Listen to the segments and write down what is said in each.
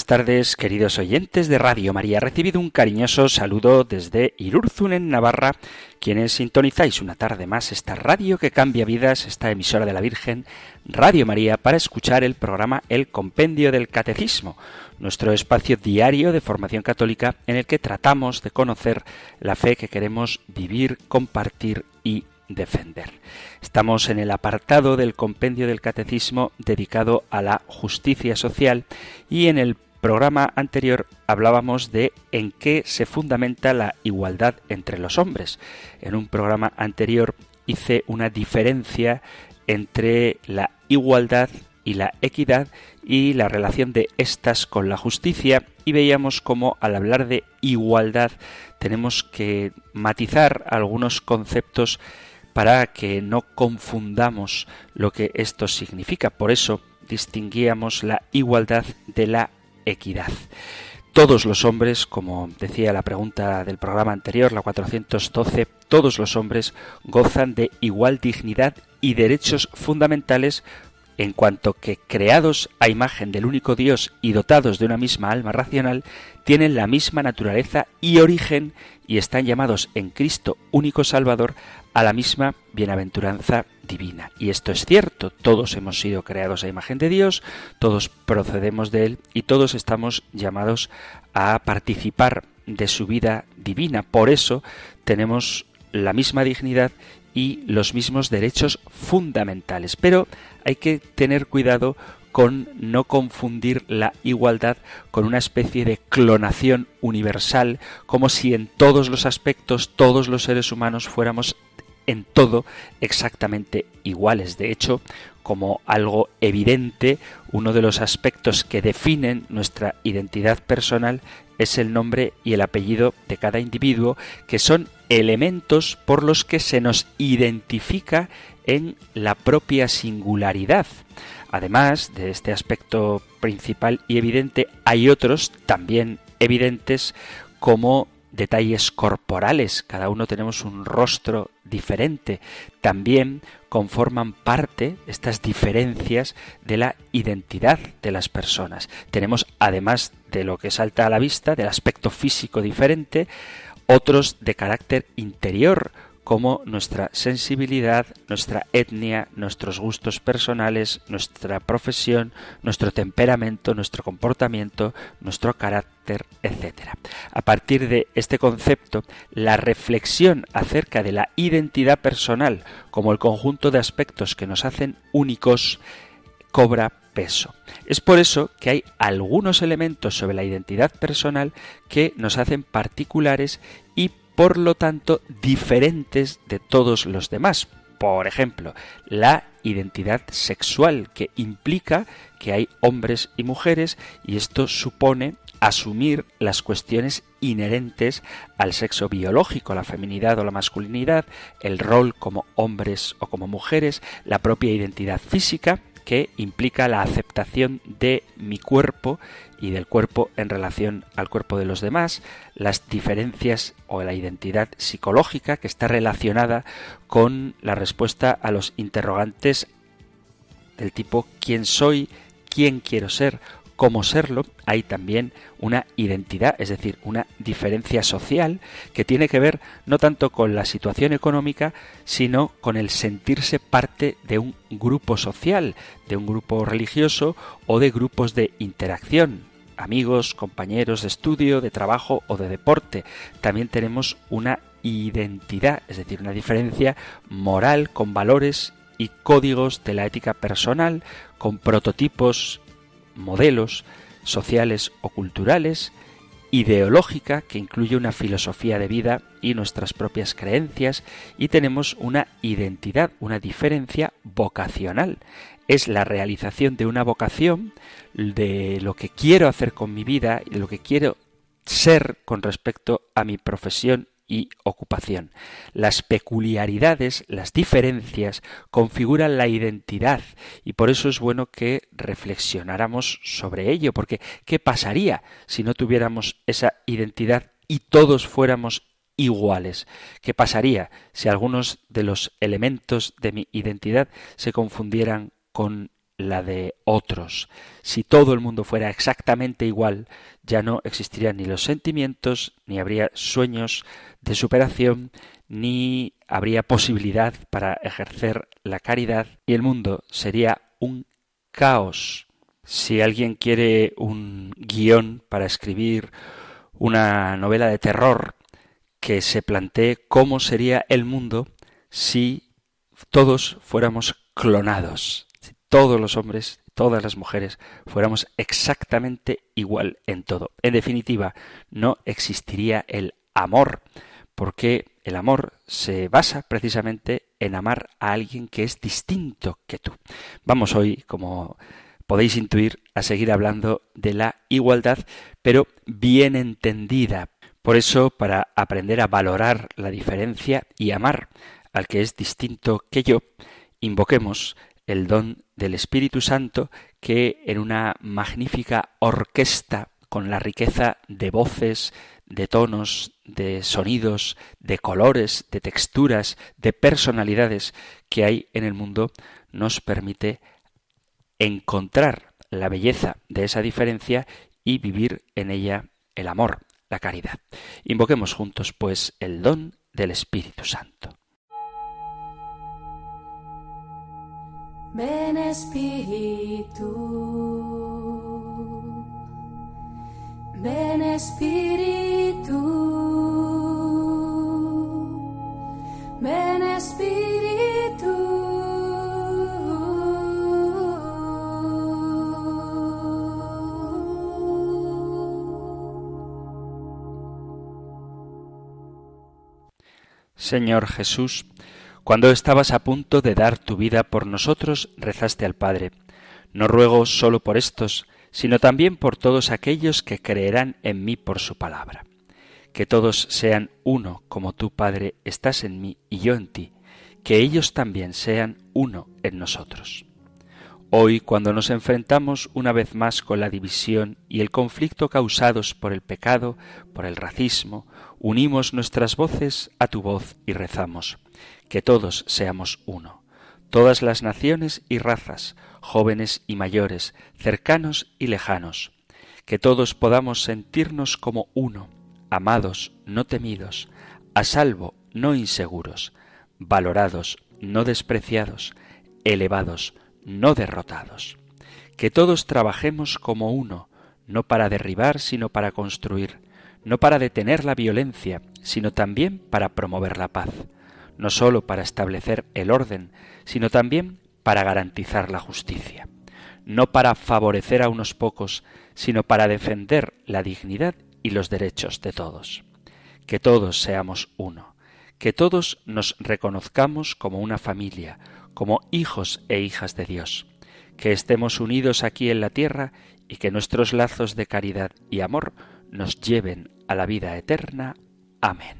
Buenas tardes, queridos oyentes de Radio María. Recibido un cariñoso saludo desde Irurzun, en Navarra, quienes sintonizáis una tarde más esta radio que cambia vidas, esta emisora de la Virgen, Radio María, para escuchar el programa El Compendio del Catecismo, nuestro espacio diario de formación católica en el que tratamos de conocer la fe que queremos vivir, compartir y defender. Estamos en el apartado del compendio del catecismo dedicado a la justicia social y en el programa anterior hablábamos de en qué se fundamenta la igualdad entre los hombres. En un programa anterior hice una diferencia entre la igualdad y la equidad y la relación de estas con la justicia y veíamos cómo al hablar de igualdad tenemos que matizar algunos conceptos para que no confundamos lo que esto significa. Por eso distinguíamos la igualdad de la equidad. Todos los hombres, como decía la pregunta del programa anterior, la 412, todos los hombres gozan de igual dignidad y derechos fundamentales en cuanto que creados a imagen del único Dios y dotados de una misma alma racional, tienen la misma naturaleza y origen y están llamados en Cristo único Salvador a la misma bienaventuranza Y esto es cierto, todos hemos sido creados a imagen de Dios, todos procedemos de Él y todos estamos llamados a participar de su vida divina. Por eso tenemos la misma dignidad y los mismos derechos fundamentales. Pero hay que tener cuidado con no confundir la igualdad con una especie de clonación universal, como si en todos los aspectos todos los seres humanos fuéramos en todo exactamente iguales. De hecho, como algo evidente, uno de los aspectos que definen nuestra identidad personal es el nombre y el apellido de cada individuo, que son elementos por los que se nos identifica en la propia singularidad. Además de este aspecto principal y evidente, hay otros también evidentes como detalles corporales, cada uno tenemos un rostro diferente, también conforman parte estas diferencias de la identidad de las personas. Tenemos, además de lo que salta a la vista, del aspecto físico diferente, otros de carácter interior, como nuestra sensibilidad, nuestra etnia, nuestros gustos personales, nuestra profesión, nuestro temperamento, nuestro comportamiento, nuestro carácter, etc. A partir de este concepto, la reflexión acerca de la identidad personal como el conjunto de aspectos que nos hacen únicos cobra peso. Es por eso que hay algunos elementos sobre la identidad personal que nos hacen particulares y por lo tanto diferentes de todos los demás. Por ejemplo, la identidad sexual, que implica que hay hombres y mujeres y esto supone asumir las cuestiones inherentes al sexo biológico, la feminidad o la masculinidad, el rol como hombres o como mujeres, la propia identidad física, que implica la aceptación de mi cuerpo y del cuerpo en relación al cuerpo de los demás, las diferencias o la identidad psicológica que está relacionada con la respuesta a los interrogantes del tipo quién soy, quién quiero ser cómo serlo, hay también una identidad, es decir, una diferencia social que tiene que ver no tanto con la situación económica, sino con el sentirse parte de un grupo social, de un grupo religioso o de grupos de interacción amigos, compañeros de estudio, de trabajo o de deporte. También tenemos una identidad, es decir, una diferencia moral con valores y códigos de la ética personal, con prototipos modelos sociales o culturales, ideológica que incluye una filosofía de vida y nuestras propias creencias y tenemos una identidad, una diferencia vocacional. Es la realización de una vocación de lo que quiero hacer con mi vida lo que quiero ser con respecto a mi profesión y ocupación. Las peculiaridades, las diferencias, configuran la identidad y por eso es bueno que reflexionáramos sobre ello, porque ¿qué pasaría si no tuviéramos esa identidad y todos fuéramos iguales. ¿Qué pasaría si algunos de los elementos de mi identidad se confundieran con la de otros? Si todo el mundo fuera exactamente igual, ya no existirían ni los sentimientos, ni habría sueños de superación, ni habría posibilidad para ejercer la caridad y el mundo sería un caos. Si alguien quiere un guion para escribir una novela de terror que se plantee cómo sería el mundo si todos fuéramos clonados, todos los hombres, todas las mujeres fuéramos exactamente igual en todo. En definitiva, no existiría el amor, porque el amor se basa precisamente en amar a alguien que es distinto que tú. Vamos hoy, como podéis intuir, a seguir hablando de la igualdad, pero bien entendida, por eso, para aprender a valorar la diferencia y amar al que es distinto que yo, invoquemos el don del Espíritu Santo que en una magnífica orquesta con la riqueza de voces, de tonos, de sonidos, de colores, de texturas, de personalidades que hay en el mundo, nos permite encontrar la belleza de esa diferencia y vivir en ella el amor la caridad. Invoquemos juntos, pues, el don del Espíritu Santo. Ven Espíritu, ven Espíritu, ven Espíritu. Señor Jesús, cuando estabas a punto de dar tu vida por nosotros, rezaste al Padre. No ruego solo por estos, sino también por todos aquellos que creerán en mí por su palabra. Que todos sean uno, como tú, Padre, estás en mí y yo en ti, que ellos también sean uno en nosotros. Hoy, cuando nos enfrentamos una vez más con la división y el conflicto causados por el pecado, por el racismo, unimos nuestras voces a tu voz y rezamos, que todos seamos uno, todas las naciones y razas, jóvenes y mayores, cercanos y lejanos, que todos podamos sentirnos como uno, amados, no temidos, a salvo, no inseguros, valorados, no despreciados, elevados, no derrotados. Que todos trabajemos como uno, no para derribar, sino para construir, no para detener la violencia, sino también para promover la paz, no sólo para establecer el orden, sino también para garantizar la justicia, no para favorecer a unos pocos, sino para defender la dignidad y los derechos de todos. Que todos seamos uno, que todos nos reconozcamos como una familia, como hijos e hijas de Dios, que estemos unidos aquí en la tierra y que nuestros lazos de caridad y amor nos lleven a la vida eterna. Amén.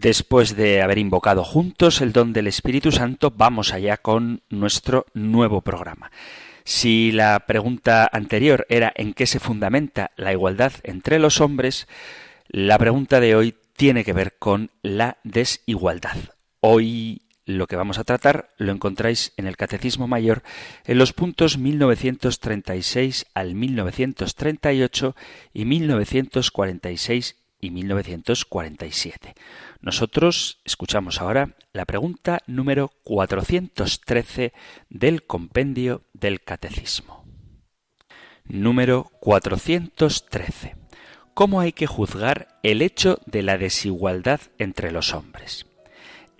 Después de haber invocado juntos el don del Espíritu Santo, vamos allá con nuestro nuevo programa. Si la pregunta anterior era en qué se fundamenta la igualdad entre los hombres, la pregunta de hoy tiene que ver con la desigualdad. Hoy lo que vamos a tratar lo encontráis en el Catecismo Mayor en los puntos 1936 al 1938 y 1946 y 1947. Nosotros escuchamos ahora la pregunta número 413 del compendio del Catecismo. Número 413. ¿Cómo hay que juzgar el hecho de la desigualdad entre los hombres?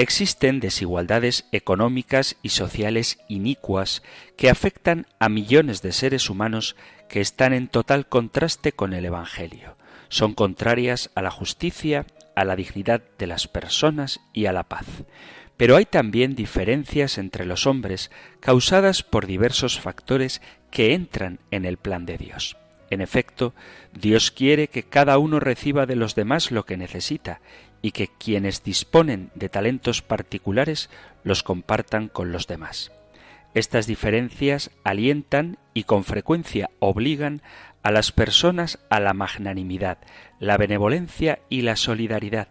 Existen desigualdades económicas y sociales inicuas que afectan a millones de seres humanos que están en total contraste con el Evangelio. Son contrarias a la justicia, a la dignidad de las personas y a la paz. Pero hay también diferencias entre los hombres causadas por diversos factores que entran en el plan de Dios. En efecto, Dios quiere que cada uno reciba de los demás lo que necesita y que quienes disponen de talentos particulares los compartan con los demás. Estas diferencias alientan y con frecuencia obligan a las personas a la magnanimidad, la benevolencia y la solidaridad,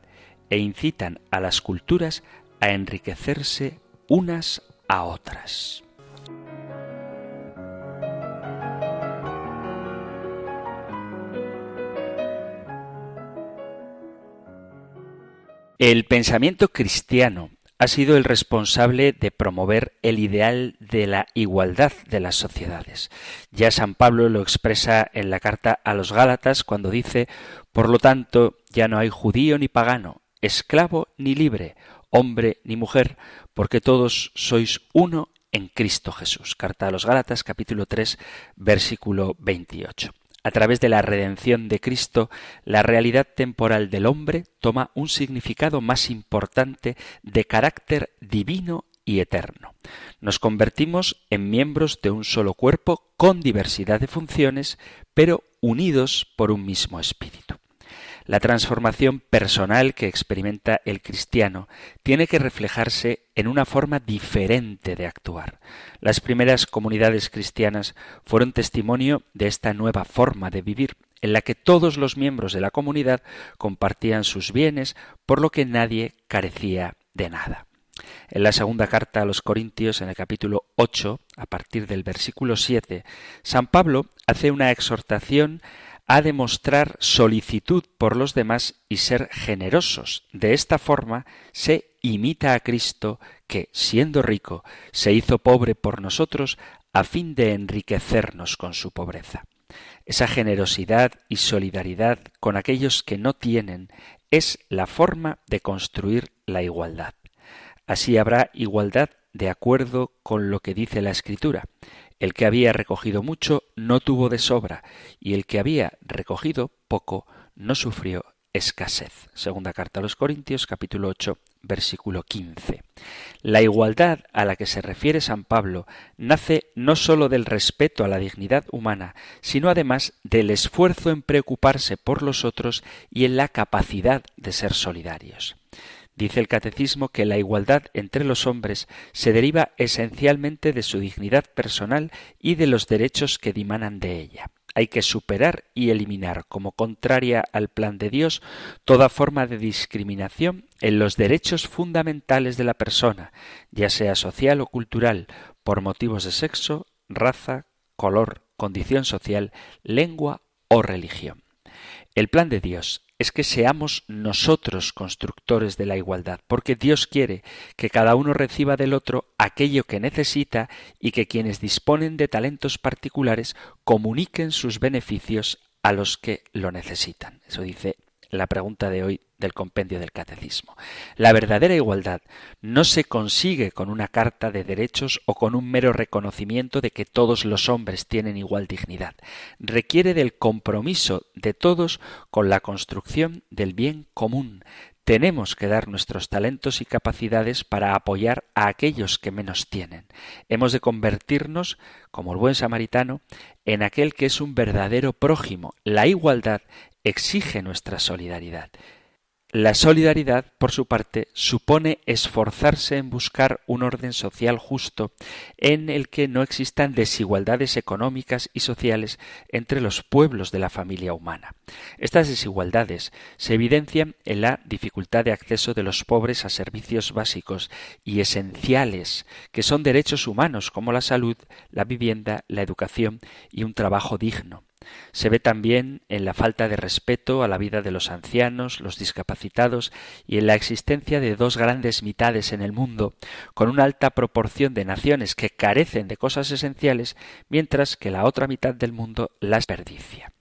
e incitan a las culturas a enriquecerse unas a otras. El pensamiento cristiano ha sido el responsable de promover el ideal de la igualdad de las sociedades. Ya San Pablo lo expresa en la carta a los Gálatas cuando dice, por lo tanto, ya no hay judío ni pagano, esclavo ni libre, hombre ni mujer, porque todos sois uno en Cristo Jesús. Carta a los Gálatas capítulo 3 versículo 28. A través de la redención de Cristo, la realidad temporal del hombre toma un significado más importante de carácter divino y eterno. Nos convertimos en miembros de un solo cuerpo con diversidad de funciones, pero unidos por un mismo espíritu. La transformación personal que experimenta el cristiano tiene que reflejarse en una forma diferente de actuar. Las primeras comunidades cristianas fueron testimonio de esta nueva forma de vivir, en la que todos los miembros de la comunidad compartían sus bienes, por lo que nadie carecía de nada. En la segunda carta a los Corintios, en el capítulo 8, a partir del versículo 7, San Pablo hace una exhortación a demostrar solicitud por los demás y ser generosos. De esta forma se imita a Cristo que, siendo rico, se hizo pobre por nosotros a fin de enriquecernos con su pobreza. Esa generosidad y solidaridad con aquellos que no tienen es la forma de construir la igualdad. Así habrá igualdad de acuerdo con lo que dice la Escritura. El que había recogido mucho no tuvo de sobra, y el que había recogido poco no sufrió escasez. Segunda carta a los Corintios, capítulo 8, versículo 15. La igualdad a la que se refiere San Pablo nace no sólo del respeto a la dignidad humana, sino además del esfuerzo en preocuparse por los otros y en la capacidad de ser solidarios. Dice el catecismo que la igualdad entre los hombres se deriva esencialmente de su dignidad personal y de los derechos que dimanan de ella. Hay que superar y eliminar como contraria al plan de Dios toda forma de discriminación en los derechos fundamentales de la persona, ya sea social o cultural, por motivos de sexo, raza, color, condición social, lengua o religión. El plan de Dios es que seamos nosotros constructores de la igualdad, porque Dios quiere que cada uno reciba del otro aquello que necesita y que quienes disponen de talentos particulares comuniquen sus beneficios a los que lo necesitan. Eso dice la pregunta de hoy del compendio del catecismo. La verdadera igualdad no se consigue con una carta de derechos o con un mero reconocimiento de que todos los hombres tienen igual dignidad. Requiere del compromiso de todos con la construcción del bien común. Tenemos que dar nuestros talentos y capacidades para apoyar a aquellos que menos tienen. Hemos de convertirnos, como el buen samaritano, en aquel que es un verdadero prójimo. La igualdad exige nuestra solidaridad. La solidaridad, por su parte, supone esforzarse en buscar un orden social justo en el que no existan desigualdades económicas y sociales entre los pueblos de la familia humana. Estas desigualdades se evidencian en la dificultad de acceso de los pobres a servicios básicos y esenciales, que son derechos humanos como la salud, la vivienda, la educación y un trabajo digno. Se ve también en la falta de respeto a la vida de los ancianos, los discapacitados y en la existencia de dos grandes mitades en el mundo, con una alta proporción de naciones que carecen de cosas esenciales, mientras que la otra mitad del mundo las perdicia.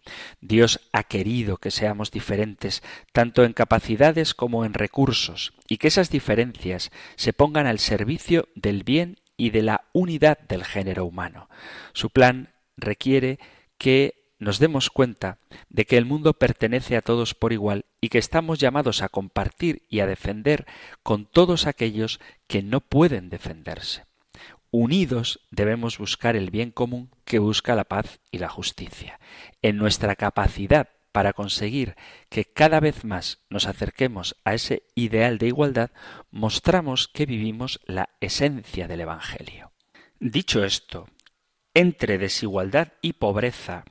Dios ha querido que seamos diferentes tanto en capacidades como en recursos, y que esas diferencias se pongan al servicio del bien y de la unidad del género humano. Su plan requiere que nos demos cuenta de que el mundo pertenece a todos por igual y que estamos llamados a compartir y a defender con todos aquellos que no pueden defenderse. Unidos debemos buscar el bien común que busca la paz y la justicia. En nuestra capacidad para conseguir que cada vez más nos acerquemos a ese ideal de igualdad, mostramos que vivimos la esencia del Evangelio. Dicho esto, entre desigualdad y pobreza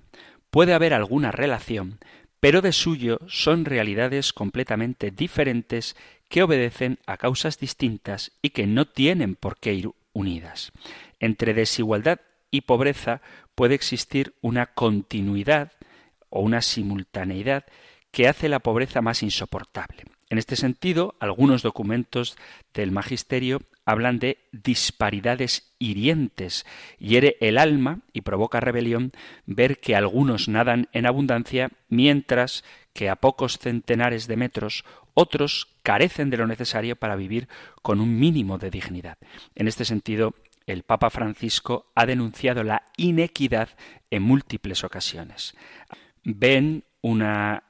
puede haber alguna relación, pero de suyo son realidades completamente diferentes que obedecen a causas distintas y que no tienen por qué ir unidas. Entre desigualdad y pobreza puede existir una continuidad o una simultaneidad que hace la pobreza más insoportable. En este sentido, algunos documentos del Magisterio hablan de disparidades hirientes. Hiere el alma y provoca rebelión ver que algunos nadan en abundancia, mientras que a pocos centenares de metros otros carecen de lo necesario para vivir con un mínimo de dignidad. En este sentido, el Papa Francisco ha denunciado la inequidad en múltiples ocasiones. Ven una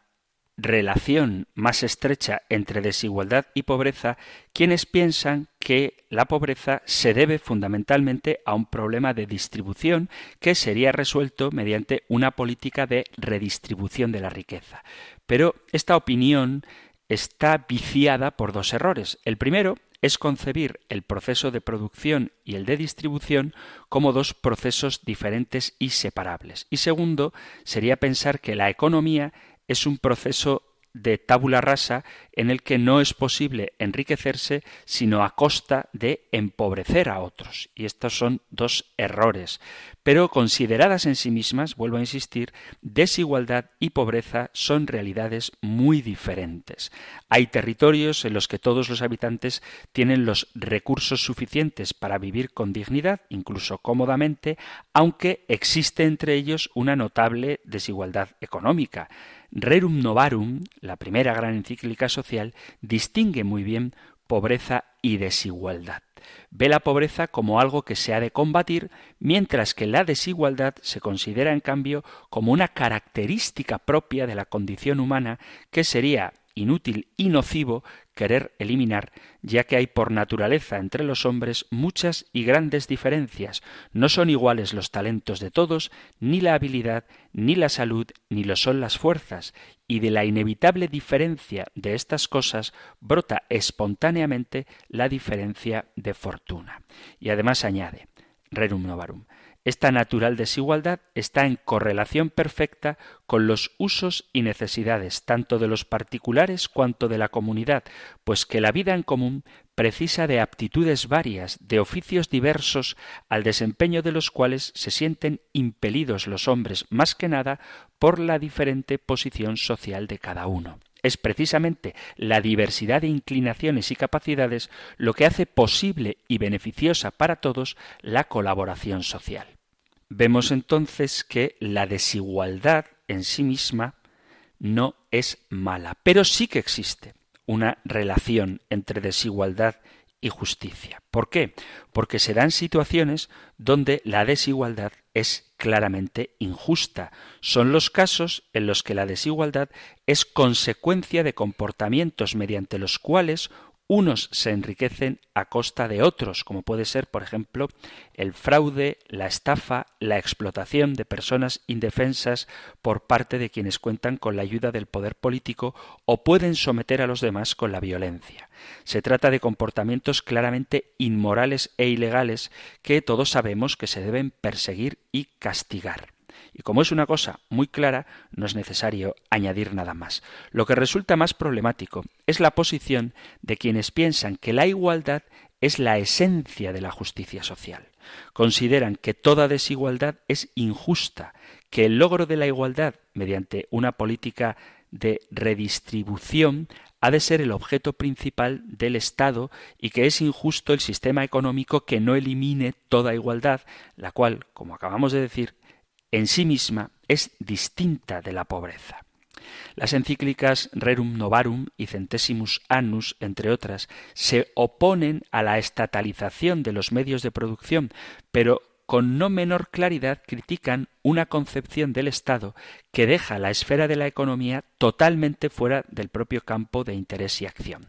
relación más estrecha entre desigualdad y pobreza quienes piensan que la pobreza se debe fundamentalmente a un problema de distribución que sería resuelto mediante una política de redistribución de la riqueza. Pero esta opinión está viciada por dos errores. El primero es concebir el proceso de producción y el de distribución como dos procesos diferentes y separables. Y segundo, sería pensar que la economía es un proceso de tabula rasa en el que no es posible enriquecerse sino a costa de empobrecer a otros. Y estos son dos errores. Pero consideradas en sí mismas, vuelvo a insistir, desigualdad y pobreza son realidades muy diferentes. Hay territorios en los que todos los habitantes tienen los recursos suficientes para vivir con dignidad, incluso cómodamente, aunque existe entre ellos una notable desigualdad económica. Rerum Novarum, la primera gran encíclica social, distingue muy bien pobreza y desigualdad. Ve la pobreza como algo que se ha de combatir, mientras que la desigualdad se considera en cambio como una característica propia de la condición humana que sería inútil y nocivo querer eliminar, ya que hay por naturaleza entre los hombres muchas y grandes diferencias. No son iguales los talentos de todos, ni la habilidad, ni la salud, ni lo son las fuerzas, y de la inevitable diferencia de estas cosas brota espontáneamente la diferencia de fortuna. Y además añade, Rerum Novarum, esta natural desigualdad está en correlación perfecta con los usos y necesidades tanto de los particulares cuanto de la comunidad, pues que la vida en común precisa de aptitudes varias, de oficios diversos, al desempeño de los cuales se sienten impelidos los hombres más que nada por la diferente posición social de cada uno. Es precisamente la diversidad de inclinaciones y capacidades lo que hace posible y beneficiosa para todos la colaboración social. Vemos entonces que la desigualdad en sí misma no es mala, pero sí que existe una relación entre desigualdad y justicia. ¿Por qué? Porque se dan situaciones donde la desigualdad es claramente injusta. Son los casos en los que la desigualdad es consecuencia de comportamientos mediante los cuales unos se enriquecen a costa de otros, como puede ser, por ejemplo, el fraude, la estafa, la explotación de personas indefensas por parte de quienes cuentan con la ayuda del poder político o pueden someter a los demás con la violencia. Se trata de comportamientos claramente inmorales e ilegales que todos sabemos que se deben perseguir y castigar. Y como es una cosa muy clara, no es necesario añadir nada más. Lo que resulta más problemático es la posición de quienes piensan que la igualdad es la esencia de la justicia social. Consideran que toda desigualdad es injusta, que el logro de la igualdad mediante una política de redistribución ha de ser el objeto principal del Estado y que es injusto el sistema económico que no elimine toda igualdad, la cual, como acabamos de decir, en sí misma es distinta de la pobreza. Las encíclicas Rerum Novarum y Centesimus Annus, entre otras, se oponen a la estatalización de los medios de producción, pero con no menor claridad critican una concepción del Estado que deja la esfera de la economía totalmente fuera del propio campo de interés y acción.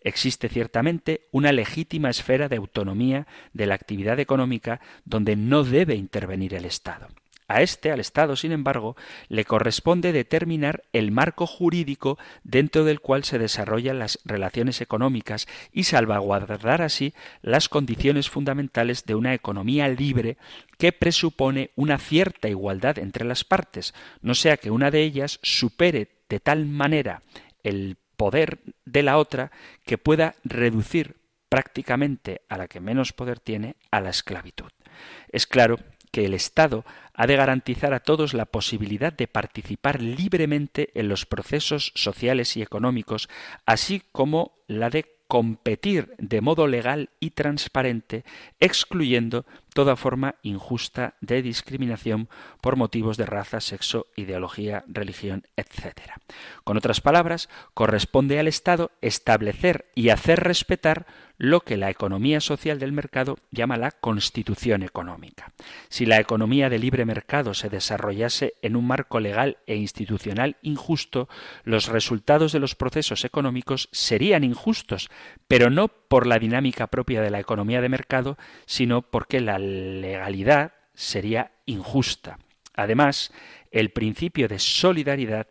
Existe ciertamente una legítima esfera de autonomía de la actividad económica donde no debe intervenir el Estado. A este, al Estado, sin embargo, le corresponde determinar el marco jurídico dentro del cual se desarrollan las relaciones económicas y salvaguardar así las condiciones fundamentales de una economía libre que presupone una cierta igualdad entre las partes, no sea que una de ellas supere de tal manera el poder de la otra que pueda reducir prácticamente a la que menos poder tiene a la esclavitud. Es claro que el Estado ha de garantizar a todos la posibilidad de participar libremente en los procesos sociales y económicos, así como la de competir de modo legal y transparente, excluyendo toda forma injusta de discriminación por motivos de raza, sexo, ideología, religión, etc. Con otras palabras, corresponde al Estado establecer y hacer respetar lo que la economía social del mercado llama la constitución económica. Si la economía de libre mercado se desarrollase en un marco legal e institucional injusto, los resultados de los procesos económicos serían injustos, pero no por la dinámica propia de la economía de mercado, sino porque la legalidad sería injusta. Además, el principio de solidaridad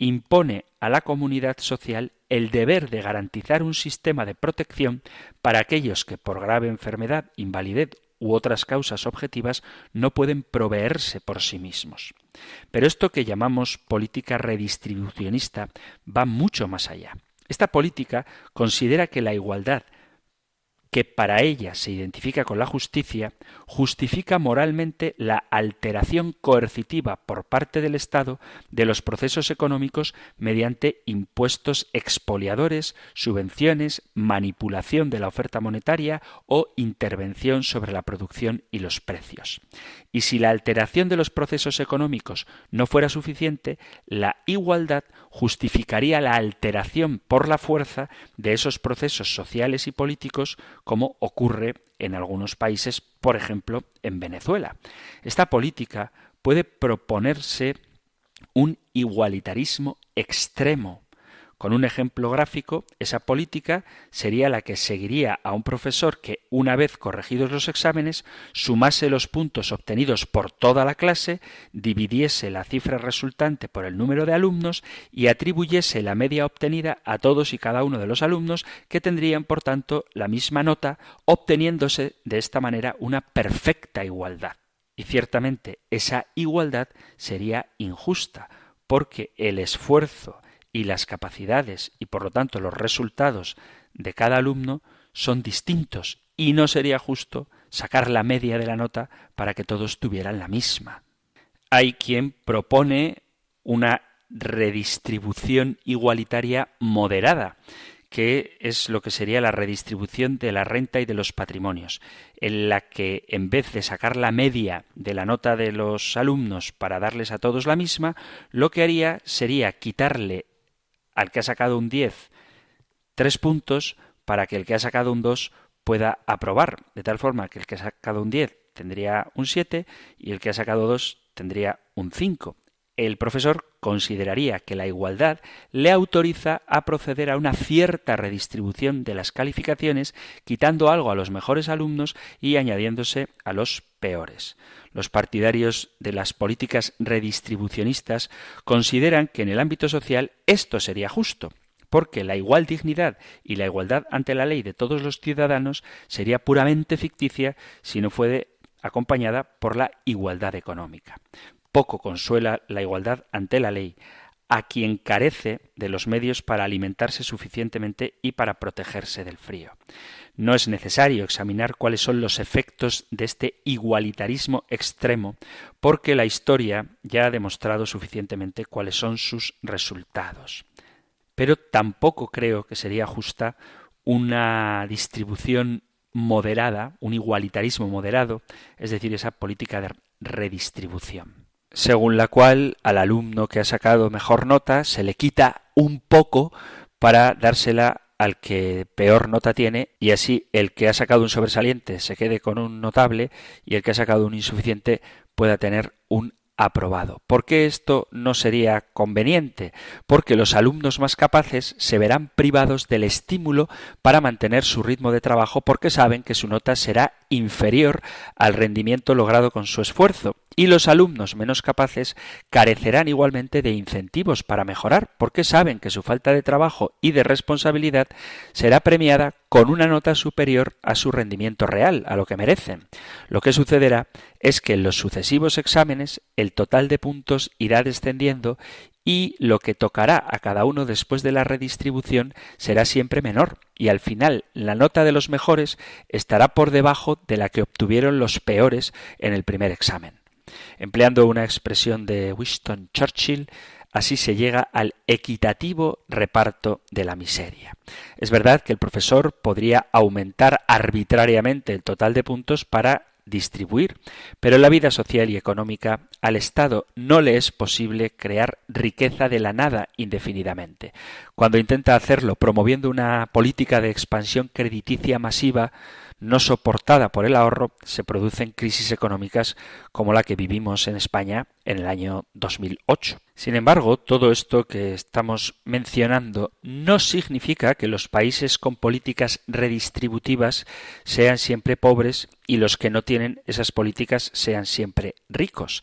impone a la comunidad social el deber de garantizar un sistema de protección para aquellos que por grave enfermedad, invalidez u otras causas objetivas no pueden proveerse por sí mismos. Pero esto que llamamos política redistribucionista va mucho más allá. Esta política considera que la igualdad que para ella se identifica con la justicia, justifica moralmente la alteración coercitiva por parte del Estado de los procesos económicos mediante impuestos expoliadores, subvenciones, manipulación de la oferta monetaria o intervención sobre la producción y los precios. Y si la alteración de los procesos económicos no fuera suficiente, la igualdad justificaría la alteración por la fuerza de esos procesos sociales y políticos como ocurre en algunos países, por ejemplo, en Venezuela. Esta política puede proponerse un igualitarismo extremo, con un ejemplo gráfico, esa política sería la que seguiría a un profesor que, una vez corregidos los exámenes, sumase los puntos obtenidos por toda la clase, dividiese la cifra resultante por el número de alumnos y atribuyese la media obtenida a todos y cada uno de los alumnos, que tendrían, por tanto, la misma nota, obteniéndose de esta manera una perfecta igualdad. Y ciertamente esa igualdad sería injusta, porque el esfuerzo y las capacidades y por lo tanto los resultados de cada alumno son distintos y no sería justo sacar la media de la nota para que todos tuvieran la misma. Hay quien propone una redistribución igualitaria moderada, que es lo que sería la redistribución de la renta y de los patrimonios, en la que en vez de sacar la media de la nota de los alumnos para darles a todos la misma, lo que haría sería quitarle al que ha sacado un 10 tres puntos para que el que ha sacado un 2 pueda aprobar, de tal forma que el que ha sacado un 10 tendría un 7 y el que ha sacado 2 tendría un 5. El profesor consideraría que la igualdad le autoriza a proceder a una cierta redistribución de las calificaciones, quitando algo a los mejores alumnos y añadiéndose a los peores. Los partidarios de las políticas redistribucionistas consideran que en el ámbito social esto sería justo, porque la igual dignidad y la igualdad ante la ley de todos los ciudadanos sería puramente ficticia si no fuere acompañada por la igualdad económica. Poco consuela la igualdad ante la ley a quien carece de los medios para alimentarse suficientemente y para protegerse del frío. No es necesario examinar cuáles son los efectos de este igualitarismo extremo, porque la historia ya ha demostrado suficientemente cuáles son sus resultados. Pero tampoco creo que sería justa una distribución moderada, un igualitarismo moderado, es decir, esa política de redistribución, según la cual al alumno que ha sacado mejor nota se le quita un poco para dársela al que peor nota tiene y así el que ha sacado un sobresaliente se quede con un notable y el que ha sacado un insuficiente pueda tener un aprobado. ¿Por qué esto no sería conveniente? Porque los alumnos más capaces se verán privados del estímulo para mantener su ritmo de trabajo porque saben que su nota será inferior al rendimiento logrado con su esfuerzo y los alumnos menos capaces carecerán igualmente de incentivos para mejorar, porque saben que su falta de trabajo y de responsabilidad será premiada con una nota superior a su rendimiento real, a lo que merecen. Lo que sucederá es que en los sucesivos exámenes el total de puntos irá descendiendo y lo que tocará a cada uno después de la redistribución será siempre menor, y al final la nota de los mejores estará por debajo de la que obtuvieron los peores en el primer examen. Empleando una expresión de Winston Churchill, así se llega al equitativo reparto de la miseria. Es verdad que el profesor podría aumentar arbitrariamente el total de puntos para distribuir, pero en la vida social y económica al Estado no le es posible crear riqueza de la nada indefinidamente. Cuando intenta hacerlo promoviendo una política de expansión crediticia masiva, no soportada por el ahorro, se producen crisis económicas como la que vivimos en España en el año 2008. Sin embargo, todo esto que estamos mencionando no significa que los países con políticas redistributivas sean siempre pobres y los que no tienen esas políticas sean siempre ricos.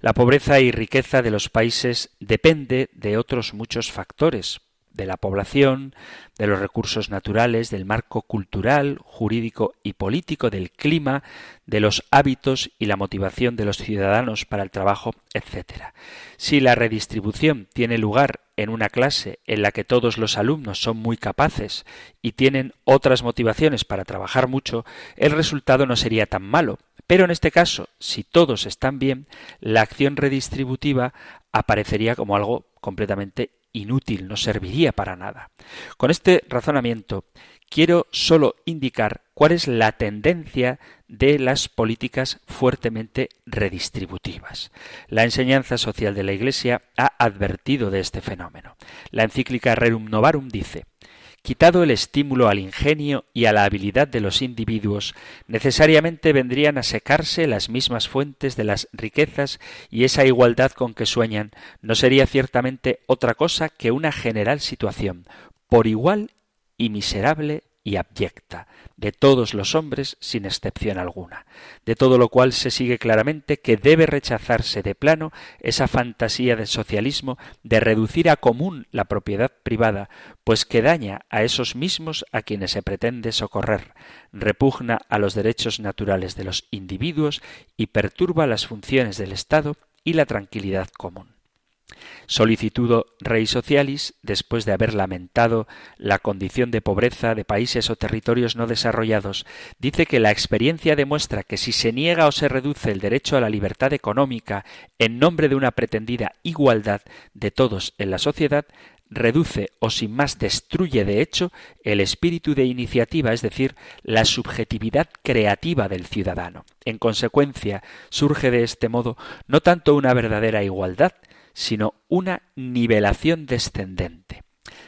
La pobreza y riqueza de los países depende de otros muchos factores, de la población, de los recursos naturales, del marco cultural, jurídico y político, del clima, de los hábitos y la motivación de los ciudadanos para el trabajo, etc. Si la redistribución tiene lugar en una clase en la que todos los alumnos son muy capaces y tienen otras motivaciones para trabajar mucho, el resultado no sería tan malo. Pero en este caso, si todos están bien, la acción redistributiva aparecería como algo completamente inútil, no serviría para nada. Con este razonamiento quiero solo indicar cuál es la tendencia de las políticas fuertemente redistributivas. La enseñanza social de la Iglesia ha advertido de este fenómeno. La encíclica Rerum Novarum dice Quitado el estímulo al ingenio y a la habilidad de los individuos, necesariamente vendrían a secarse las mismas fuentes de las riquezas y esa igualdad con que sueñan. No sería ciertamente otra cosa que una general situación, por igual y miserable y abyecta, de todos los hombres sin excepción alguna, de todo lo cual se sigue claramente que debe rechazarse de plano esa fantasía de socialismo de reducir a común la propiedad privada, pues que daña a esos mismos a quienes se pretende socorrer, repugna a los derechos naturales de los individuos y perturba las funciones del Estado y la tranquilidad común. Solicitudo Rei Socialis, después de haber lamentado la condición de pobreza de países o territorios no desarrollados, dice que la experiencia demuestra que si se niega o se reduce el derecho a la libertad económica en nombre de una pretendida igualdad de todos en la sociedad, reduce o sin más destruye de hecho el espíritu de iniciativa, es decir, la subjetividad creativa del ciudadano. En consecuencia, surge de este modo no tanto una verdadera igualdad, sino una nivelación descendente.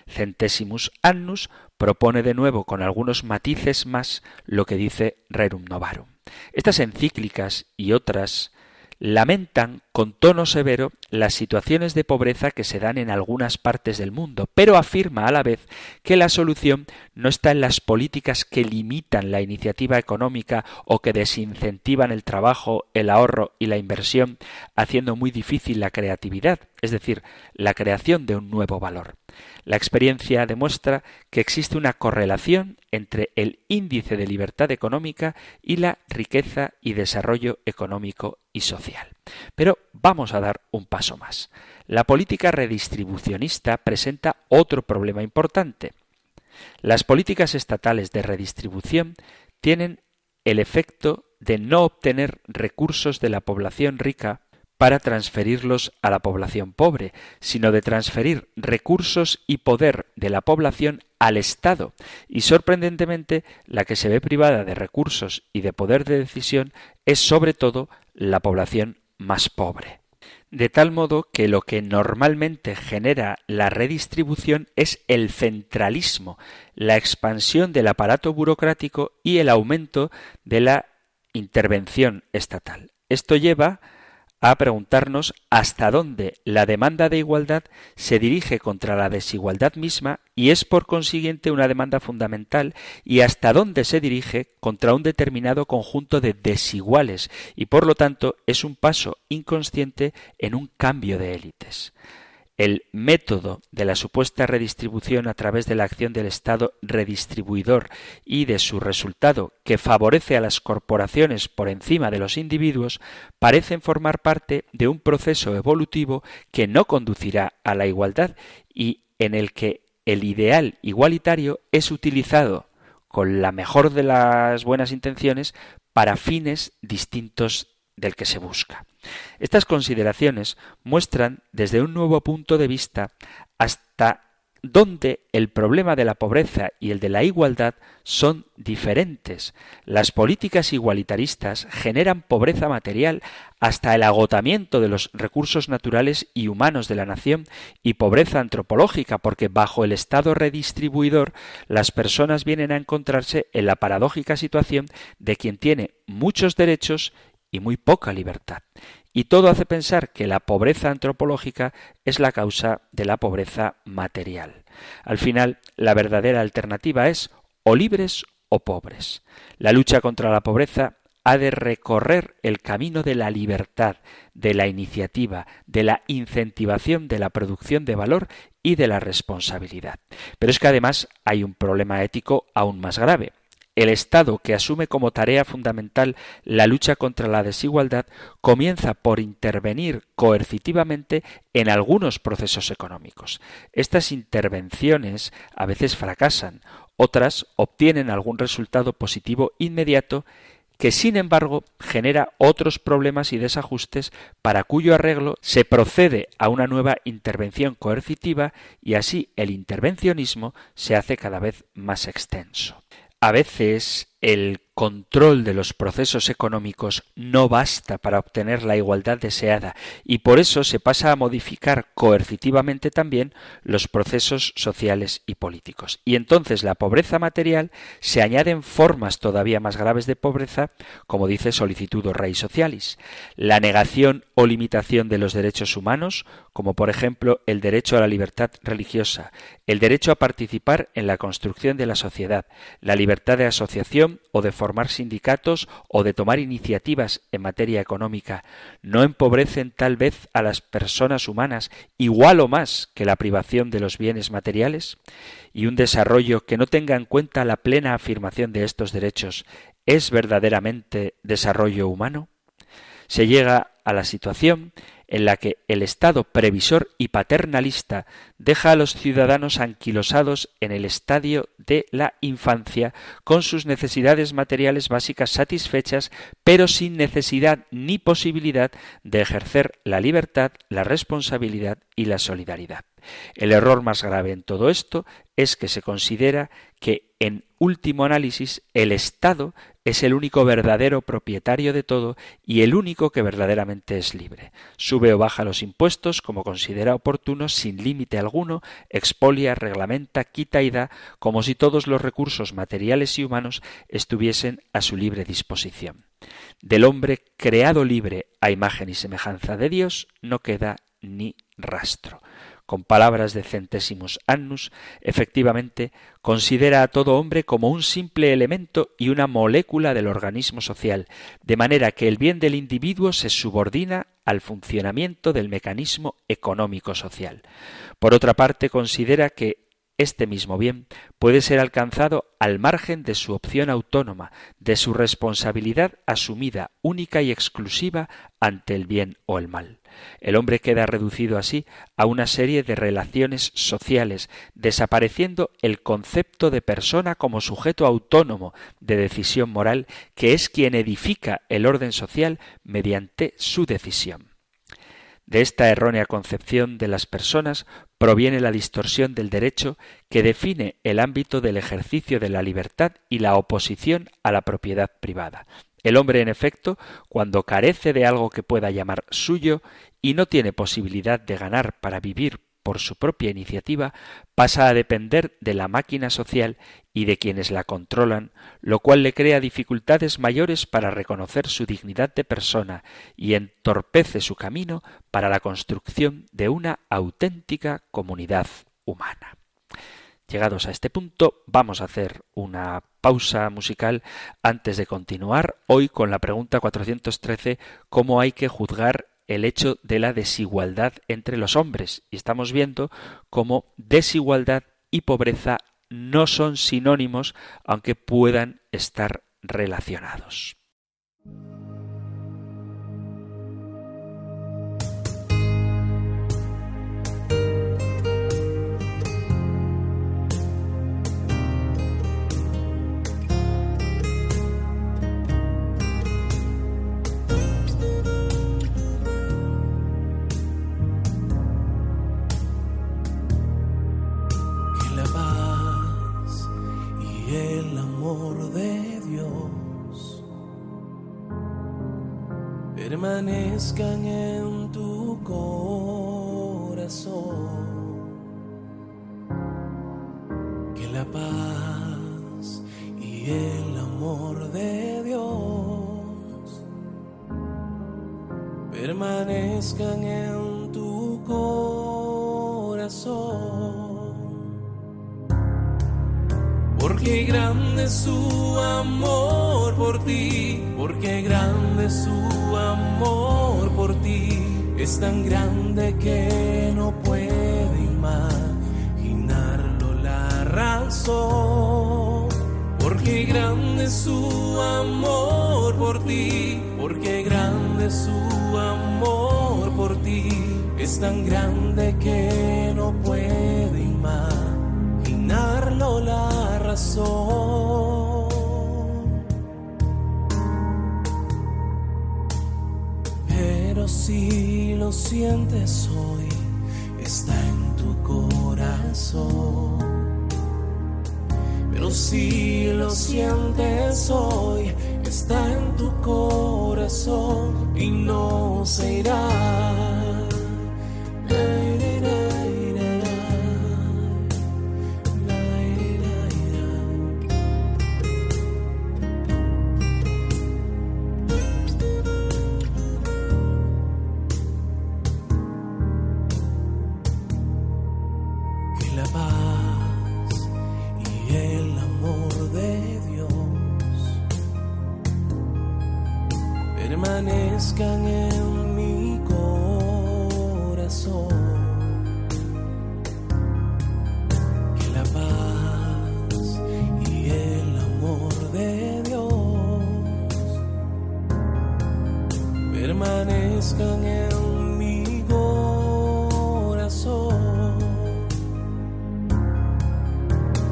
Centesimus Annus propone de nuevo con algunos matices más lo que dice Rerum Novarum. Estas encíclicas y otras lamentan con tono severo las situaciones de pobreza que se dan en algunas partes del mundo, pero afirma a la vez que la solución no está en las políticas que limitan la iniciativa económica o que desincentivan el trabajo, el ahorro y la inversión, haciendo muy difícil la creatividad, es decir, la creación de un nuevo valor. La experiencia demuestra que existe una correlación entre el índice de libertad económica y la riqueza y desarrollo económico y social. Pero vamos a dar un paso más. La política redistribucionista presenta otro problema importante. Las políticas estatales de redistribución tienen el efecto de no obtener recursos de la población rica para transferirlos a la población pobre, sino de transferir recursos y poder de la población al Estado. Y sorprendentemente, la que se ve privada de recursos y de poder de decisión es sobre todo la población más pobre. De tal modo que lo que normalmente genera la redistribución es el centralismo, la expansión del aparato burocrático y el aumento de la intervención estatal. Esto lleva a preguntarnos hasta dónde la demanda de igualdad se dirige contra la desigualdad misma y es por consiguiente una demanda fundamental y hasta dónde se dirige contra un determinado conjunto de desiguales y por lo tanto es un paso inconsciente en un cambio de élites el método de la supuesta redistribución a través de la acción del Estado redistribuidor y de su resultado que favorece a las corporaciones por encima de los individuos parecen formar parte de un proceso evolutivo que no conducirá a la igualdad y en el que el ideal igualitario es utilizado con la mejor de las buenas intenciones para fines distintos del que se busca. Estas consideraciones muestran desde un nuevo punto de vista hasta dónde el problema de la pobreza y el de la igualdad son diferentes. Las políticas igualitaristas generan pobreza material hasta el agotamiento de los recursos naturales y humanos de la nación y pobreza antropológica, porque bajo el Estado redistribuidor las personas vienen a encontrarse en la paradójica situación de quien tiene muchos derechos y muy poca libertad. Y todo hace pensar que la pobreza antropológica es la causa de la pobreza material. Al final, la verdadera alternativa es o libres o pobres. La lucha contra la pobreza ha de recorrer el camino de la libertad, de la iniciativa, de la incentivación de la producción de valor y de la responsabilidad. Pero es que además hay un problema ético aún más grave. El Estado, que asume como tarea fundamental la lucha contra la desigualdad, comienza por intervenir coercitivamente en algunos procesos económicos. Estas intervenciones a veces fracasan, otras obtienen algún resultado positivo inmediato que sin embargo genera otros problemas y desajustes para cuyo arreglo se procede a una nueva intervención coercitiva y así el intervencionismo se hace cada vez más extenso. A veces el control de los procesos económicos no basta para obtener la igualdad deseada y por eso se pasa a modificar coercitivamente también los procesos sociales y políticos. Y entonces la pobreza material se añaden formas todavía más graves de pobreza, como dice Solicitudo Rei Socialis, la negación o limitación de los derechos humanos, como por ejemplo el derecho a la libertad religiosa, el derecho a participar en la construcción de la sociedad, la libertad de asociación o de formar sindicatos o de tomar iniciativas en materia económica no empobrecen tal vez a las personas humanas igual o más que la privación de los bienes materiales? ¿Y un desarrollo que no tenga en cuenta la plena afirmación de estos derechos es verdaderamente desarrollo humano? Se llega a la situación en la que el Estado previsor y paternalista deja a los ciudadanos anquilosados en el estadio de la infancia con sus necesidades materiales básicas satisfechas, pero sin necesidad ni posibilidad de ejercer la libertad, la responsabilidad y la solidaridad. El error más grave en todo esto es que se considera que en último análisis el Estado es el único verdadero propietario de todo y el único que verdaderamente es libre. Sube o baja los impuestos como considera oportuno sin límite alguno, expolia, reglamenta, quita y da, como si todos los recursos materiales y humanos estuviesen a su libre disposición. Del hombre creado libre a imagen y semejanza de Dios no queda ni rastro con palabras de centésimos annus, efectivamente considera a todo hombre como un simple elemento y una molécula del organismo social, de manera que el bien del individuo se subordina al funcionamiento del mecanismo económico-social. Por otra parte, considera que este mismo bien puede ser alcanzado al margen de su opción autónoma, de su responsabilidad asumida única y exclusiva ante el bien o el mal. El hombre queda reducido así a una serie de relaciones sociales, desapareciendo el concepto de persona como sujeto autónomo de decisión moral, que es quien edifica el orden social mediante su decisión. De esta errónea concepción de las personas proviene la distorsión del derecho que define el ámbito del ejercicio de la libertad y la oposición a la propiedad privada. El hombre, en efecto, cuando carece de algo que pueda llamar suyo y no tiene posibilidad de ganar para vivir por su propia iniciativa, pasa a depender de la máquina social y de quienes la controlan, lo cual le crea dificultades mayores para reconocer su dignidad de persona y entorpece su camino para la construcción de una auténtica comunidad humana. Llegados a este punto, vamos a hacer una pausa musical antes de continuar hoy con la pregunta 413 ¿Cómo hay que juzgar el hecho de la desigualdad entre los hombres. Y estamos viendo cómo desigualdad y pobreza no son sinónimos, aunque puedan estar relacionados. En tu corazón. Que la paz y el amor de Dios permanezcan en tu corazón. Porque grande es su amor por ti, porque grande su amor por ti es tan grande que no puede imaginarlo la razón. Porque grande su amor por ti, porque grande su amor por ti, es tan grande que no puede imaginarlo la razón. Si lo sientes hoy, está en tu corazón. Pero si lo sientes hoy, está en tu corazón y no se irá. en mi corazón.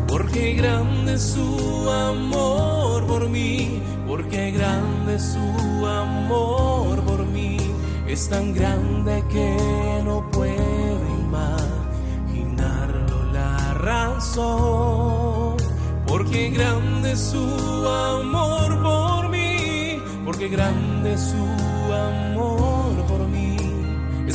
Porque grande su amor por mí, porque grande su amor por mí, es tan grande que no puedo imaginarlo la razón. Porque grande su amor por mí, porque grande su amor.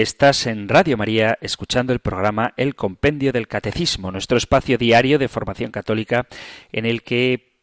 Estás en Radio María escuchando el programa El Compendio del Catecismo, nuestro espacio diario de formación católica en el que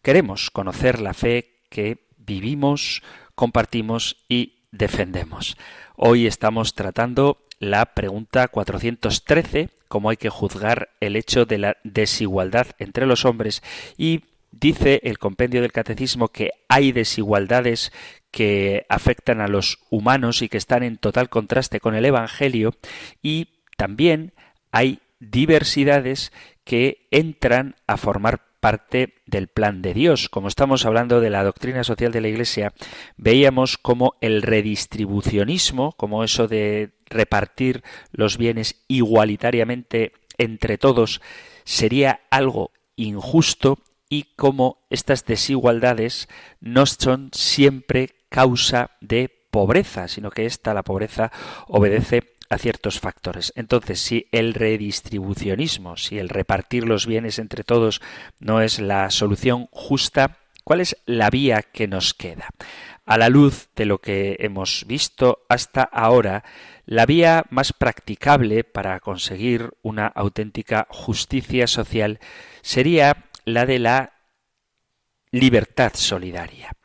queremos conocer la fe que vivimos, compartimos y defendemos. Hoy estamos tratando la pregunta 413, cómo hay que juzgar el hecho de la desigualdad entre los hombres y dice el compendio del catecismo que hay desigualdades que afectan a los humanos y que están en total contraste con el Evangelio y también hay diversidades que entran a formar parte del plan de Dios. Como estamos hablando de la doctrina social de la Iglesia, veíamos como el redistribucionismo, como eso de repartir los bienes igualitariamente entre todos, sería algo injusto y cómo estas desigualdades no son siempre causa de pobreza, sino que esta, la pobreza, obedece a ciertos factores. Entonces, si el redistribucionismo, si el repartir los bienes entre todos no es la solución justa, ¿cuál es la vía que nos queda? A la luz de lo que hemos visto hasta ahora, la vía más practicable para conseguir una auténtica justicia social sería la de la libertad solidaria.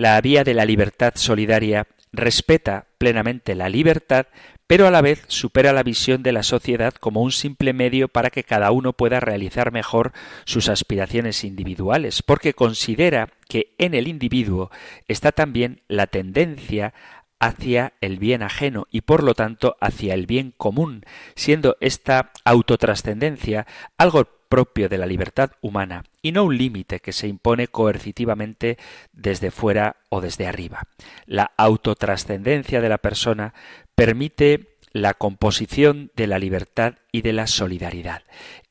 La vía de la libertad solidaria respeta plenamente la libertad, pero a la vez supera la visión de la sociedad como un simple medio para que cada uno pueda realizar mejor sus aspiraciones individuales, porque considera que en el individuo está también la tendencia hacia el bien ajeno y por lo tanto hacia el bien común, siendo esta autotrascendencia algo propio de la libertad humana y no un límite que se impone coercitivamente desde fuera o desde arriba. La autotrascendencia de la persona permite la composición de la libertad y de la solidaridad.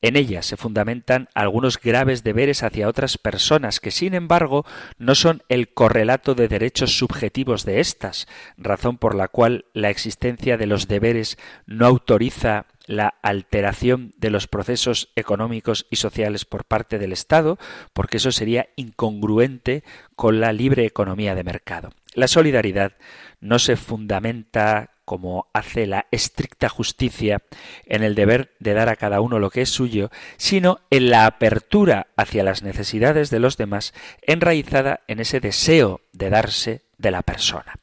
En ella se fundamentan algunos graves deberes hacia otras personas que, sin embargo, no son el correlato de derechos subjetivos de éstas, razón por la cual la existencia de los deberes no autoriza la alteración de los procesos económicos y sociales por parte del Estado, porque eso sería incongruente con la libre economía de mercado. La solidaridad no se fundamenta como hace la estricta justicia en el deber de dar a cada uno lo que es suyo, sino en la apertura hacia las necesidades de los demás, enraizada en ese deseo de darse de la persona.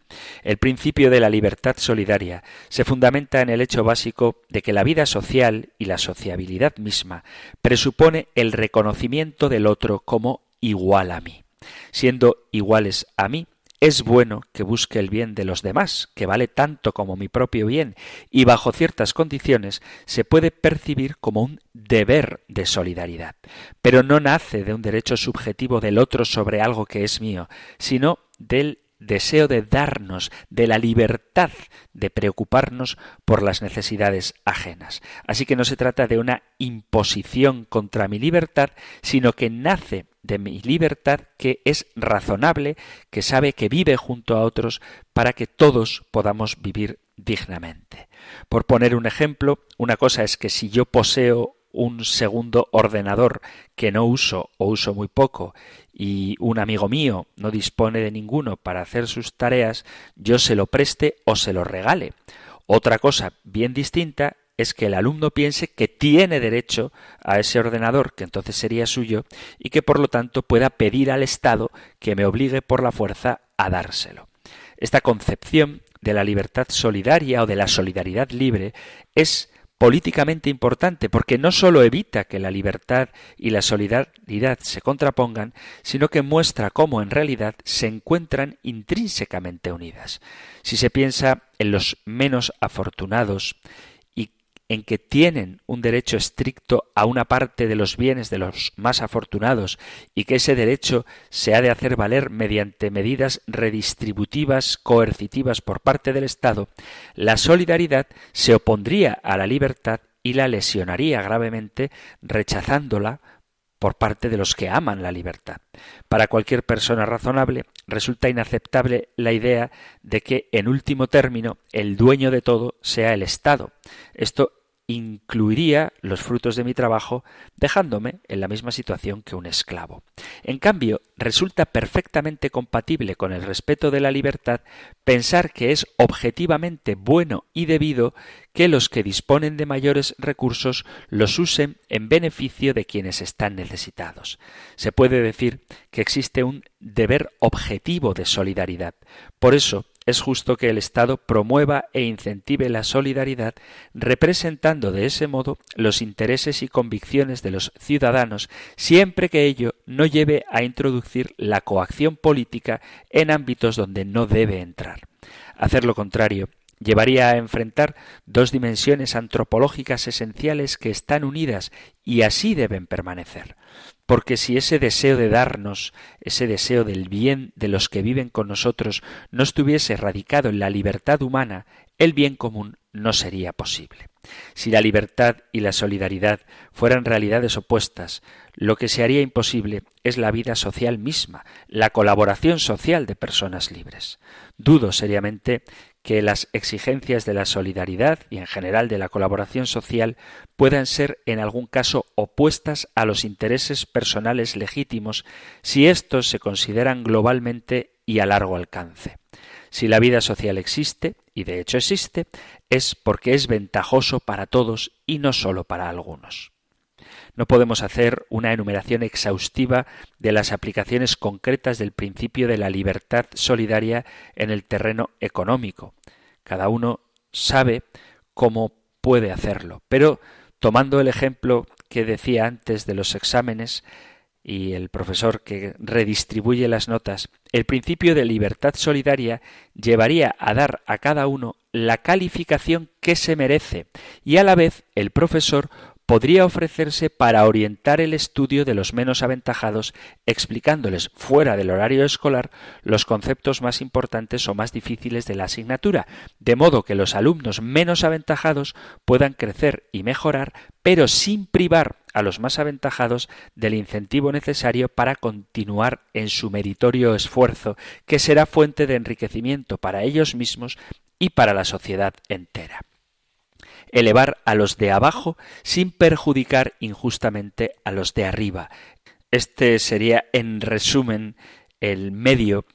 El principio de la libertad solidaria se fundamenta en el hecho básico de que la vida social y la sociabilidad misma presupone el reconocimiento del otro como igual a mí. Siendo iguales a mí, es bueno que busque el bien de los demás, que vale tanto como mi propio bien, y bajo ciertas condiciones se puede percibir como un deber de solidaridad. Pero no nace de un derecho subjetivo del otro sobre algo que es mío, sino del deseo de darnos, de la libertad de preocuparnos por las necesidades ajenas. Así que no se trata de una imposición contra mi libertad, sino que nace de mi libertad que es razonable, que sabe que vive junto a otros para que todos podamos vivir dignamente. Por poner un ejemplo, una cosa es que si yo poseo un segundo ordenador que no uso o uso muy poco y un amigo mío no dispone de ninguno para hacer sus tareas, yo se lo preste o se lo regale. Otra cosa bien distinta es que el alumno piense que tiene derecho a ese ordenador, que entonces sería suyo, y que por lo tanto pueda pedir al Estado que me obligue por la fuerza a dárselo. Esta concepción de la libertad solidaria o de la solidaridad libre es políticamente importante porque no sólo evita que la libertad y la solidaridad se contrapongan, sino que muestra cómo en realidad se encuentran intrínsecamente unidas. Si se piensa en los menos afortunados en que tienen un derecho estricto a una parte de los bienes de los más afortunados y que ese derecho se ha de hacer valer mediante medidas redistributivas coercitivas por parte del Estado, la solidaridad se opondría a la libertad y la lesionaría gravemente rechazándola por parte de los que aman la libertad. Para cualquier persona razonable resulta inaceptable la idea de que, en último término, el dueño de todo sea el Estado. Esto incluiría los frutos de mi trabajo dejándome en la misma situación que un esclavo. En cambio, resulta perfectamente compatible con el respeto de la libertad pensar que es objetivamente bueno y debido que los que disponen de mayores recursos los usen en beneficio de quienes están necesitados. Se puede decir que existe un deber objetivo de solidaridad. Por eso, es justo que el Estado promueva e incentive la solidaridad, representando de ese modo los intereses y convicciones de los ciudadanos, siempre que ello no lleve a introducir la coacción política en ámbitos donde no debe entrar. Hacer lo contrario llevaría a enfrentar dos dimensiones antropológicas esenciales que están unidas y así deben permanecer. Porque si ese deseo de darnos, ese deseo del bien de los que viven con nosotros, no estuviese radicado en la libertad humana, el bien común no sería posible. Si la libertad y la solidaridad fueran realidades opuestas, lo que se haría imposible es la vida social misma, la colaboración social de personas libres. Dudo seriamente que las exigencias de la solidaridad y en general de la colaboración social puedan ser en algún caso opuestas a los intereses personales legítimos si estos se consideran globalmente y a largo alcance. Si la vida social existe, y de hecho existe, es porque es ventajoso para todos y no sólo para algunos. No podemos hacer una enumeración exhaustiva de las aplicaciones concretas del principio de la libertad solidaria en el terreno económico. Cada uno sabe cómo puede hacerlo. Pero tomando el ejemplo que decía antes de los exámenes y el profesor que redistribuye las notas, el principio de libertad solidaria llevaría a dar a cada uno la calificación que se merece y a la vez el profesor podría ofrecerse para orientar el estudio de los menos aventajados, explicándoles fuera del horario escolar los conceptos más importantes o más difíciles de la asignatura, de modo que los alumnos menos aventajados puedan crecer y mejorar, pero sin privar a los más aventajados del incentivo necesario para continuar en su meritorio esfuerzo, que será fuente de enriquecimiento para ellos mismos y para la sociedad entera elevar a los de abajo sin perjudicar injustamente a los de arriba. Este sería, en resumen, el medio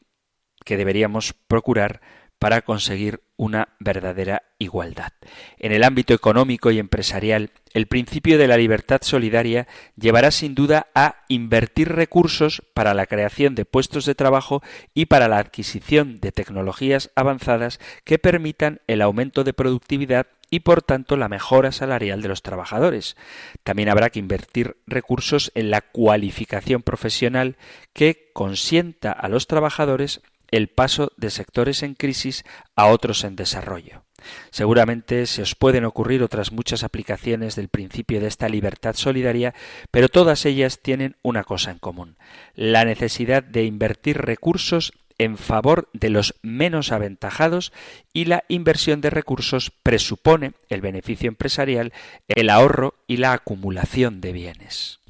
que deberíamos procurar para conseguir una verdadera igualdad. En el ámbito económico y empresarial, el principio de la libertad solidaria llevará sin duda a invertir recursos para la creación de puestos de trabajo y para la adquisición de tecnologías avanzadas que permitan el aumento de productividad y por tanto la mejora salarial de los trabajadores. También habrá que invertir recursos en la cualificación profesional que consienta a los trabajadores el paso de sectores en crisis a otros en desarrollo. Seguramente se os pueden ocurrir otras muchas aplicaciones del principio de esta libertad solidaria, pero todas ellas tienen una cosa en común, la necesidad de invertir recursos en favor de los menos aventajados y la inversión de recursos presupone el beneficio empresarial, el ahorro y la acumulación de bienes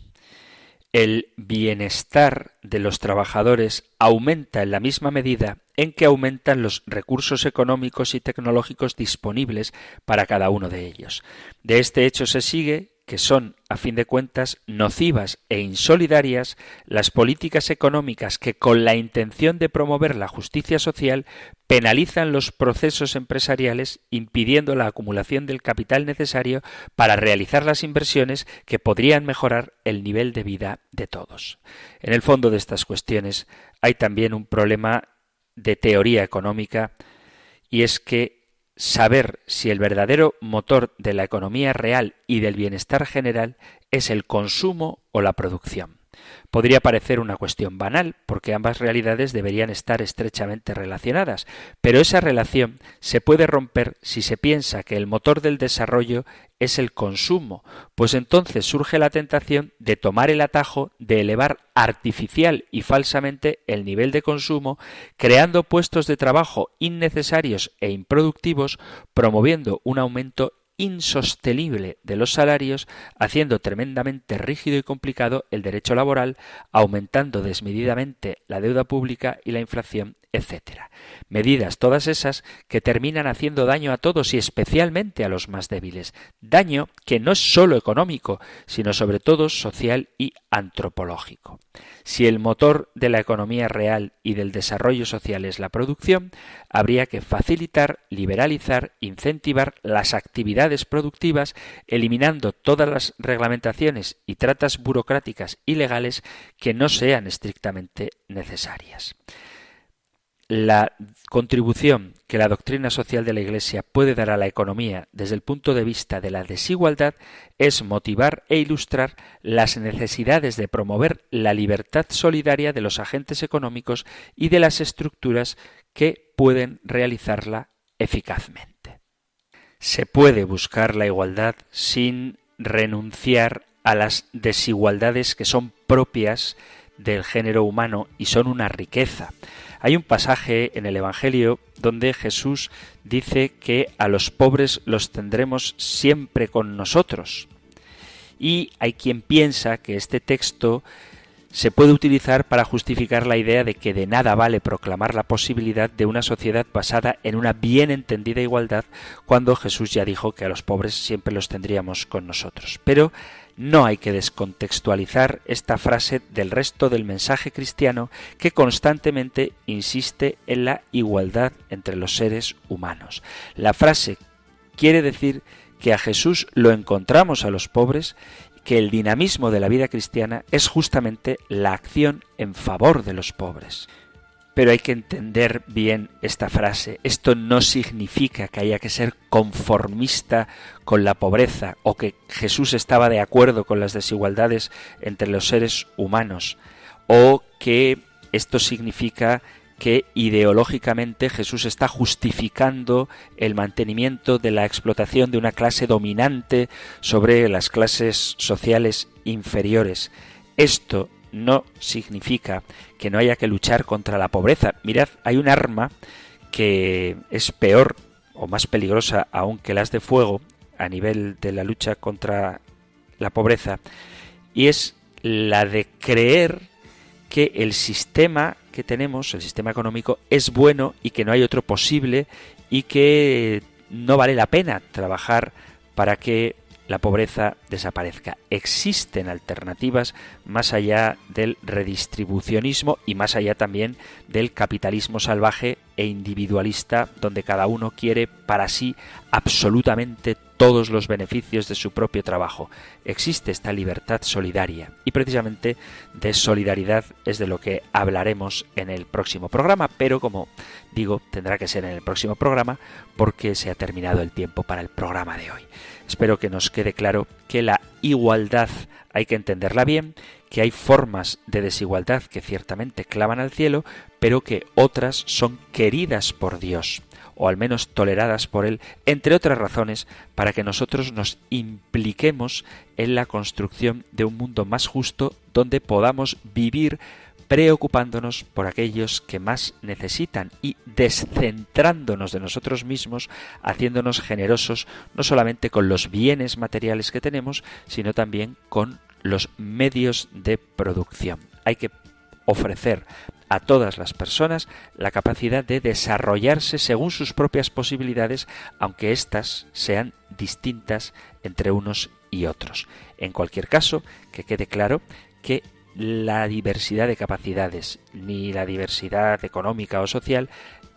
el bienestar de los trabajadores aumenta en la misma medida en que aumentan los recursos económicos y tecnológicos disponibles para cada uno de ellos. De este hecho se sigue que son, a fin de cuentas, nocivas e insolidarias las políticas económicas que, con la intención de promover la justicia social, penalizan los procesos empresariales, impidiendo la acumulación del capital necesario para realizar las inversiones que podrían mejorar el nivel de vida de todos. En el fondo de estas cuestiones hay también un problema de teoría económica, y es que saber si el verdadero motor de la economía real y del bienestar general es el consumo o la producción. Podría parecer una cuestión banal, porque ambas realidades deberían estar estrechamente relacionadas, pero esa relación se puede romper si se piensa que el motor del desarrollo es el consumo, pues entonces surge la tentación de tomar el atajo de elevar artificial y falsamente el nivel de consumo, creando puestos de trabajo innecesarios e improductivos, promoviendo un aumento insostenible de los salarios, haciendo tremendamente rígido y complicado el derecho laboral, aumentando desmedidamente la deuda pública y la inflación etcétera. Medidas todas esas que terminan haciendo daño a todos y especialmente a los más débiles. Daño que no es sólo económico, sino sobre todo social y antropológico. Si el motor de la economía real y del desarrollo social es la producción, habría que facilitar, liberalizar, incentivar las actividades productivas, eliminando todas las reglamentaciones y tratas burocráticas y legales que no sean estrictamente necesarias la contribución que la doctrina social de la Iglesia puede dar a la economía desde el punto de vista de la desigualdad es motivar e ilustrar las necesidades de promover la libertad solidaria de los agentes económicos y de las estructuras que pueden realizarla eficazmente. Se puede buscar la igualdad sin renunciar a las desigualdades que son propias del género humano y son una riqueza. Hay un pasaje en el Evangelio donde Jesús dice que a los pobres los tendremos siempre con nosotros. Y hay quien piensa que este texto se puede utilizar para justificar la idea de que de nada vale proclamar la posibilidad de una sociedad basada en una bien entendida igualdad cuando Jesús ya dijo que a los pobres siempre los tendríamos con nosotros. Pero no hay que descontextualizar esta frase del resto del mensaje cristiano que constantemente insiste en la igualdad entre los seres humanos. La frase quiere decir que a Jesús lo encontramos a los pobres, que el dinamismo de la vida cristiana es justamente la acción en favor de los pobres. Pero hay que entender bien esta frase. Esto no significa que haya que ser conformista con la pobreza o que Jesús estaba de acuerdo con las desigualdades entre los seres humanos o que esto significa que ideológicamente Jesús está justificando el mantenimiento de la explotación de una clase dominante sobre las clases sociales inferiores. Esto no significa que no haya que luchar contra la pobreza. Mirad, hay un arma que es peor o más peligrosa aún que las de fuego a nivel de la lucha contra la pobreza y es la de creer que el sistema que tenemos, el sistema económico, es bueno y que no hay otro posible y que no vale la pena trabajar para que la pobreza desaparezca. Existen alternativas más allá del redistribucionismo y más allá también del capitalismo salvaje e individualista donde cada uno quiere para sí absolutamente todos los beneficios de su propio trabajo. Existe esta libertad solidaria y precisamente de solidaridad es de lo que hablaremos en el próximo programa, pero como digo, tendrá que ser en el próximo programa porque se ha terminado el tiempo para el programa de hoy. Espero que nos quede claro que la igualdad hay que entenderla bien, que hay formas de desigualdad que ciertamente clavan al cielo, pero que otras son queridas por Dios o al menos toleradas por Él, entre otras razones, para que nosotros nos impliquemos en la construcción de un mundo más justo donde podamos vivir preocupándonos por aquellos que más necesitan y descentrándonos de nosotros mismos, haciéndonos generosos no solamente con los bienes materiales que tenemos, sino también con los medios de producción. Hay que ofrecer a todas las personas la capacidad de desarrollarse según sus propias posibilidades, aunque éstas sean distintas entre unos y otros. En cualquier caso, que quede claro que la diversidad de capacidades ni la diversidad económica o social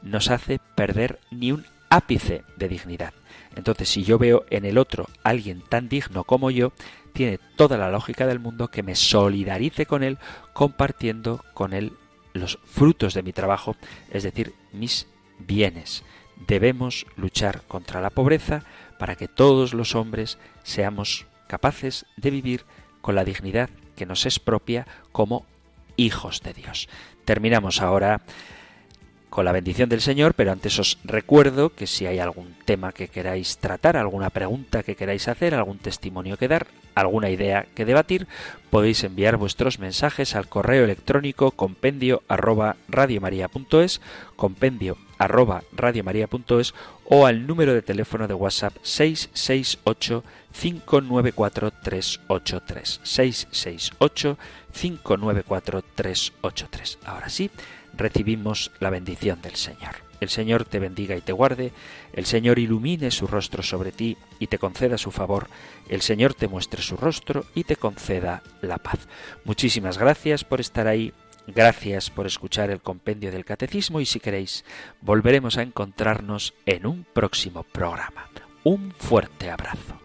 nos hace perder ni un ápice de dignidad. Entonces, si yo veo en el otro alguien tan digno como yo, tiene toda la lógica del mundo que me solidarice con él compartiendo con él los frutos de mi trabajo, es decir, mis bienes. Debemos luchar contra la pobreza para que todos los hombres seamos capaces de vivir con la dignidad que nos es propia como hijos de Dios. Terminamos ahora con la bendición del Señor, pero antes os recuerdo que si hay algún tema que queráis tratar, alguna pregunta que queráis hacer, algún testimonio que dar, alguna idea que debatir, podéis enviar vuestros mensajes al correo electrónico compendio arroba radiomaria.es, compendio arroba radiomaria.es o al número de teléfono de WhatsApp 668 594 383 668 594 383. Ahora sí, recibimos la bendición del Señor. El Señor te bendiga y te guarde, el Señor ilumine su rostro sobre ti y te conceda su favor, el Señor te muestre su rostro y te conceda la paz. Muchísimas gracias por estar ahí, gracias por escuchar el compendio del catecismo y si queréis, volveremos a encontrarnos en un próximo programa. Un fuerte abrazo.